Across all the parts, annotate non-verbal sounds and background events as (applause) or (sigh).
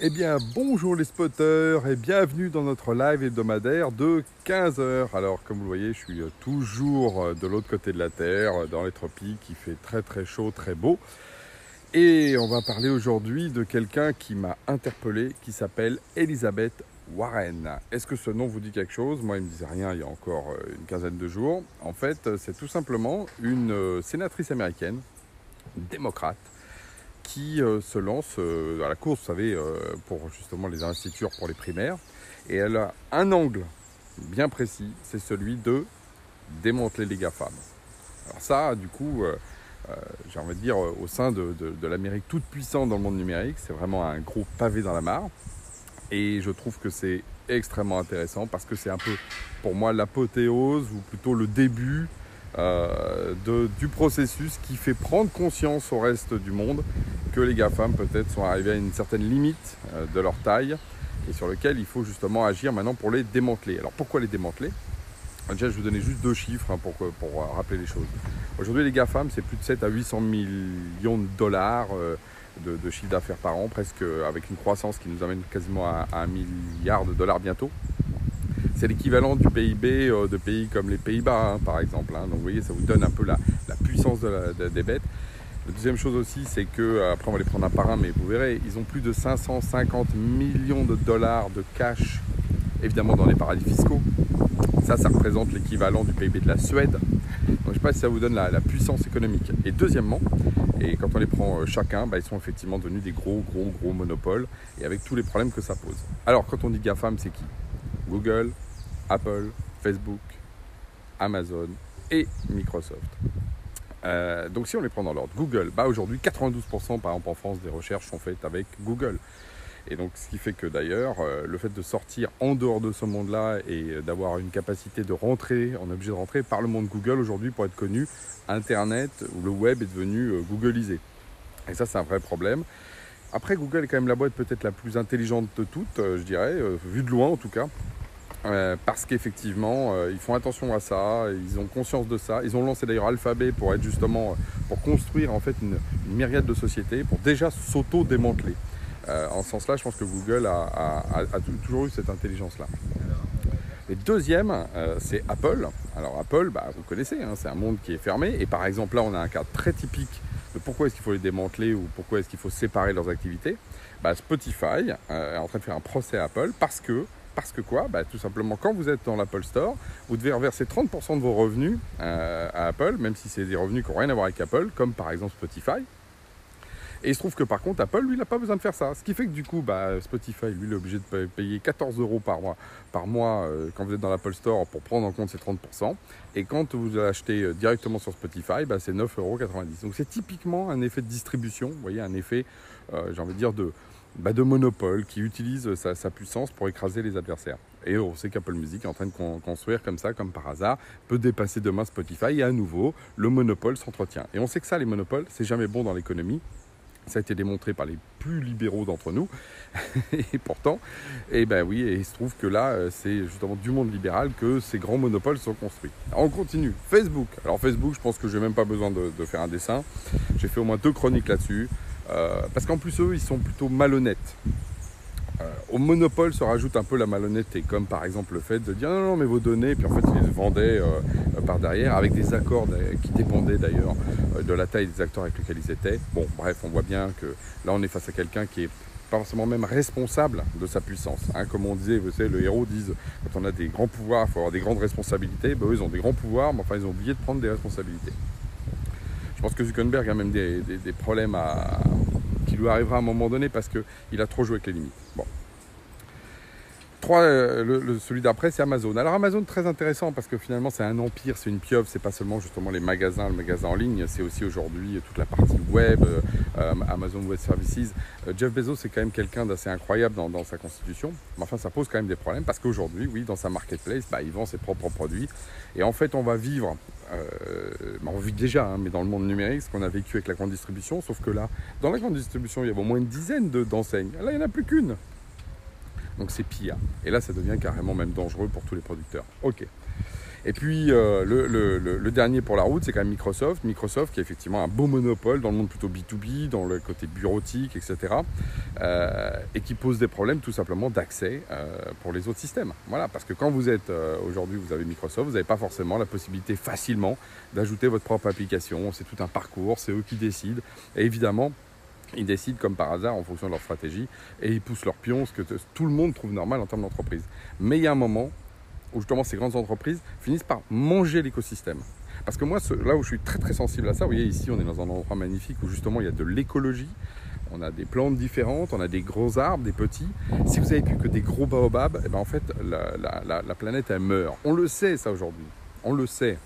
Eh bien, bonjour les spotters et bienvenue dans notre live hebdomadaire de 15h. Alors, comme vous le voyez, je suis euh, toujours euh, de l'autre côté de la Terre, euh, dans les tropiques, il fait très très chaud, très beau. Et on va parler aujourd'hui de quelqu'un qui m'a interpellé, qui s'appelle Elisabeth Warren. Est-ce que ce nom vous dit quelque chose? Moi, il ne me disait rien il y a encore une quinzaine de jours. En fait, c'est tout simplement une sénatrice américaine, démocrate, qui euh, se lance euh, dans la course, vous savez, euh, pour justement les investitures pour les primaires. Et elle a un angle bien précis, c'est celui de démanteler les GAFAM. Alors ça, du coup, j'ai envie de dire, au sein de, l'Amérique toute puissante dans le monde numérique, c'est vraiment un gros pavé dans la mare. Et je trouve que c'est extrêmement intéressant parce que c'est un peu, pour moi, l'apothéose ou plutôt le début euh, du processus qui fait prendre conscience au reste du monde que les GAFAM peut-être sont arrivés à une certaine limite euh, de leur taille et sur lequel il faut justement agir maintenant pour les démanteler. Alors pourquoi les démanteler? Déjà, je vais vous donner juste deux chiffres hein, pour, pour, rappeler les choses. Aujourd'hui, les GAFAM, c'est plus de 7 à 800 millions de dollars euh, de, chiffre d'affaires par an, presque avec une croissance qui nous amène quasiment à, à un milliard de dollars bientôt c'est l'équivalent du PIB euh, de pays comme les Pays-Bas, hein, par exemple. Hein. Donc vous voyez, ça vous donne un peu la, puissance des bêtes. La deuxième chose aussi, c'est que, euh, après on va les prendre un par un, mais vous verrez, ils ont plus de 550 millions de dollars de cash, évidemment dans les paradis fiscaux. Ça, ça représente l'équivalent du PIB de la Suède. Donc je ne sais pas si ça vous donne la, puissance économique. Et deuxièmement, et quand on les prend euh, chacun, bah, ils sont effectivement devenus des gros, gros, gros monopoles, et avec tous les problèmes que ça pose. Alors quand on dit GAFAM, c'est qui? Google, Apple, Facebook, Amazon et Microsoft. Euh, donc si on les prend dans l'ordre, Google, bah aujourd'hui 92% par exemple en France des recherches sont faites avec Google. Et donc ce qui fait que d'ailleurs euh, le fait de sortir en dehors de ce monde-là et d'avoir une capacité de rentrer, on est obligé de rentrer par le monde Google aujourd'hui pour être connu, Internet ou le web est devenu euh, Googleisé. Et ça c'est un vrai problème. Après Google est quand même la boîte peut-être la plus intelligente de toutes, je dirais, vu de loin en tout cas. Euh, parce qu'effectivement, euh, ils font attention à ça, ils ont conscience de ça. Ils ont lancé d'ailleurs Alphabet pour être justement euh, pour construire en fait une, myriade de sociétés, pour déjà s'auto-démanteler. en ce sens-là, je pense que Google a, toujours eu cette intelligence-là. Et deuxième, c'est Apple. Alors Apple, bah, vous connaissez, hein, c'est un monde qui est fermé. Et par exemple, là, on a un cas très typique de pourquoi est-ce qu'il faut les démanteler ou pourquoi est-ce qu'il faut séparer leurs activités. Bah, Spotify est en train de faire un procès à Apple parce que parce que quoi? Bah, Tout simplement, quand vous êtes dans l'Apple Store, vous devez reverser 30% de vos revenus euh, à Apple, même si c'est des revenus qui n'ont rien à voir avec Apple, comme par exemple Spotify. Et il se trouve que par contre, Apple, lui, il n'a pas besoin de faire ça. Ce qui fait que du coup, bah, Spotify, lui, il est obligé de payer 14 euros par mois, par mois euh, quand vous êtes dans l'Apple Store pour prendre en compte ces 30%. Et quand vous achetez euh, directement sur Spotify, bah, c'est 9,90 euros. Donc c'est typiquement un effet de distribution, vous voyez, un effet, j'ai envie de dire, de, bah, de monopole qui utilise sa, puissance pour écraser les adversaires. Et on sait qu'Apple Music est en train de construire comme ça, comme par hasard, peut dépasser demain Spotify et à nouveau, le monopole s'entretient. Et on sait que ça, les monopoles, c'est jamais bon dans l'économie. Ça a été démontré par les plus libéraux d'entre nous. (laughs) et pourtant, eh ben oui, et il se trouve que là, euh, c'est justement du monde libéral que ces grands monopoles sont construits. on continue. Facebook. Alors Facebook, je pense que je n'ai même pas besoin de faire un dessin. J'ai fait au moins deux chroniques là-dessus. Euh, parce qu'en plus, eux, ils sont plutôt malhonnêtes. Euh, au monopole se rajoute un peu la malhonnêteté, comme par exemple le fait de dire non, non, mais vos données, puis en fait, ils les vendaient euh, par derrière, avec des accords qui dépendaient d'ailleurs de la taille des acteurs avec lesquels ils étaient. Bon, bref, on voit bien que là, on est face à quelqu'un qui est pas forcément même responsable de sa puissance. Hein. comme on disait, vous savez, le héros disent quand on a des grands pouvoirs, il faut avoir des grandes responsabilités. Ben, eux, ils ont des grands pouvoirs, mais enfin, ils ont oublié de prendre des responsabilités. Je pense que Zuckerberg a même des, problèmes qui lui arrivera à un moment donné parce qu'il a trop joué avec les limites. Bon. Trois, euh, celui d'après, c'est Amazon. Alors Amazon, très intéressant parce que finalement, c'est un empire, c'est une pieuvre. C'est pas seulement justement les magasins, le magasin en ligne, c'est aussi aujourd'hui toute la partie web, euh, Amazon Web Services. Euh, Jeff Bezos, c'est quand même quelqu'un d'assez incroyable dans, sa constitution. Mais enfin, ça pose quand même des problèmes parce qu'aujourd'hui, oui, dans sa marketplace, bah, il vend ses propres produits. Et en fait, on va vivre euh, bah, on vit déjà, hein, mais dans le monde numérique, ce qu'on a vécu avec la grande distribution, sauf que là, dans la grande distribution, il y avait au moins une dizaine d'enseignes. là, il n'y en a plus qu'une. Donc c'est pire. Et là, ça devient carrément même dangereux pour tous les producteurs. Ok. Et puis euh, le, dernier pour la route, c'est quand même Microsoft. Microsoft qui a effectivement un beau monopole dans le monde plutôt B2B, dans le côté bureautique, etc. Euh, et qui pose des problèmes tout simplement d'accès euh, pour les autres systèmes. Voilà, parce que quand vous êtes aujourd'hui, vous avez Microsoft, vous n'avez pas forcément la possibilité facilement d'ajouter votre propre application. C'est tout un parcours, c'est eux qui décident. Et évidemment, ils décident comme par hasard en fonction de leur stratégie et ils poussent leur pion, ce que tout le monde trouve normal en termes d'entreprise. Mais il y a un moment où justement ces grandes entreprises finissent par manger l'écosystème. Parce que moi, là où je suis très très sensible à ça, vous voyez ici on est dans un endroit magnifique où justement il y a de l'écologie, on a des plantes différentes, on a des gros arbres, des petits. Si vous avez plus que des gros baobabs, eh ben en fait la, planète elle meurt. On le sait ça aujourd'hui, on le sait.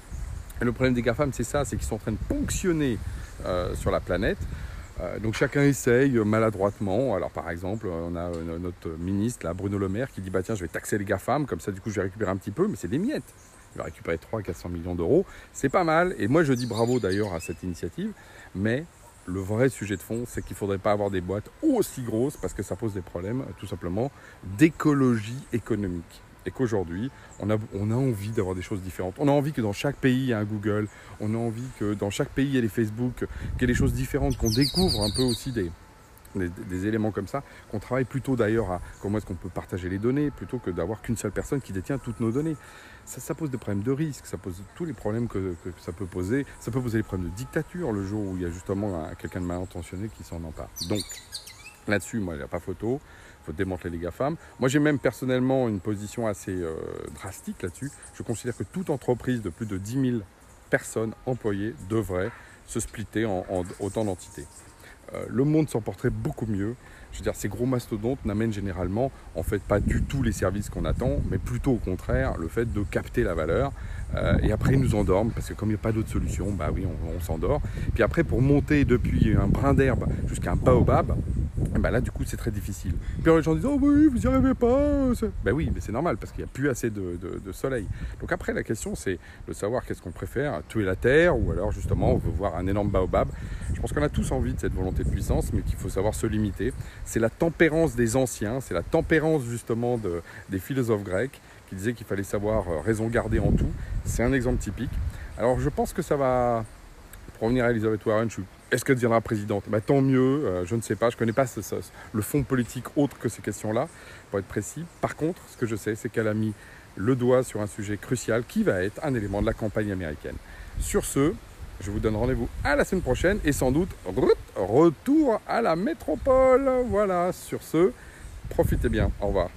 Et le problème des GAFAM c'est ça, c'est qu'ils sont en train de ponctionner euh, sur la planète euh, donc chacun essaye maladroitement. Alors par exemple, on a euh, notre ministre, Bruno Le Maire, qui dit bah tiens, je vais taxer les GAFAM, comme ça du coup je vais récupérer un petit peu, mais c'est des miettes. Il va récupérer 3 400 millions d'euros. C'est pas mal. Et moi je dis bravo d'ailleurs à cette initiative. Mais le vrai sujet de fond, c'est qu'il ne faudrait pas avoir des boîtes aussi grosses parce que ça pose des problèmes tout simplement d'écologie économique et qu'aujourd'hui, on a, on a envie d'avoir des choses différentes. On a envie que dans chaque pays, il y ait un Google, on a envie que dans chaque pays, il y ait des Facebook, qu'il y ait des choses différentes, qu'on découvre un peu aussi des, des, éléments comme ça, qu'on travaille plutôt d'ailleurs à comment est-ce qu'on peut partager les données, plutôt que d'avoir qu'une seule personne qui détient toutes nos données. Ça, ça, pose des problèmes de risque, ça pose tous les problèmes que, que, ça peut poser. Ça peut poser des problèmes de dictature le jour où il y a justement quelqu'un de mal intentionné qui s'en empare. Donc, là-dessus, moi, il n'y a pas photo démanteler les GAFAM. Moi, j'ai même personnellement une position assez euh, drastique là-dessus. Je considère que toute entreprise de plus de 10 000 personnes employées devrait se splitter en, autant d'entités. Euh, le monde s'en porterait beaucoup mieux. Je veux dire, ces gros mastodontes n'amènent généralement, en fait, pas du tout les services qu'on attend, mais plutôt au contraire, le fait de capter la valeur. Euh, et après, ils nous endorment, parce que comme il n'y a pas d'autre solution, bah oui, on, s'endort. Puis après, pour monter depuis un brin d'herbe jusqu'à un baobab, ben là, du coup, c'est très difficile. Puis les gens disent Oh oui, vous n'y arrivez pas. Ben oui, mais c'est normal parce qu'il n'y a plus assez de, soleil. Donc après, la question, c'est de savoir qu'est-ce qu'on préfère tuer la terre ou alors justement, on veut voir un énorme baobab. Je pense qu'on a tous envie de cette volonté de puissance, mais qu'il faut savoir se limiter. C'est la tempérance des anciens, c'est la tempérance justement des philosophes grecs qui disaient qu'il fallait savoir euh, raison garder en tout. C'est un exemple typique. Alors je pense que ça va. Revenir à Elizabeth Warren, est-ce qu'elle deviendra présidente? Bah, Tant mieux, euh, je ne sais pas, je ne connais pas le fond politique autre que ces questions-là, pour être précis. Par contre, ce que je sais, c'est qu'elle a mis le doigt sur un sujet crucial qui va être un élément de la campagne américaine. Sur ce, je vous donne rendez-vous à la semaine prochaine et sans doute retour à la métropole. Voilà, sur ce, profitez bien, au revoir.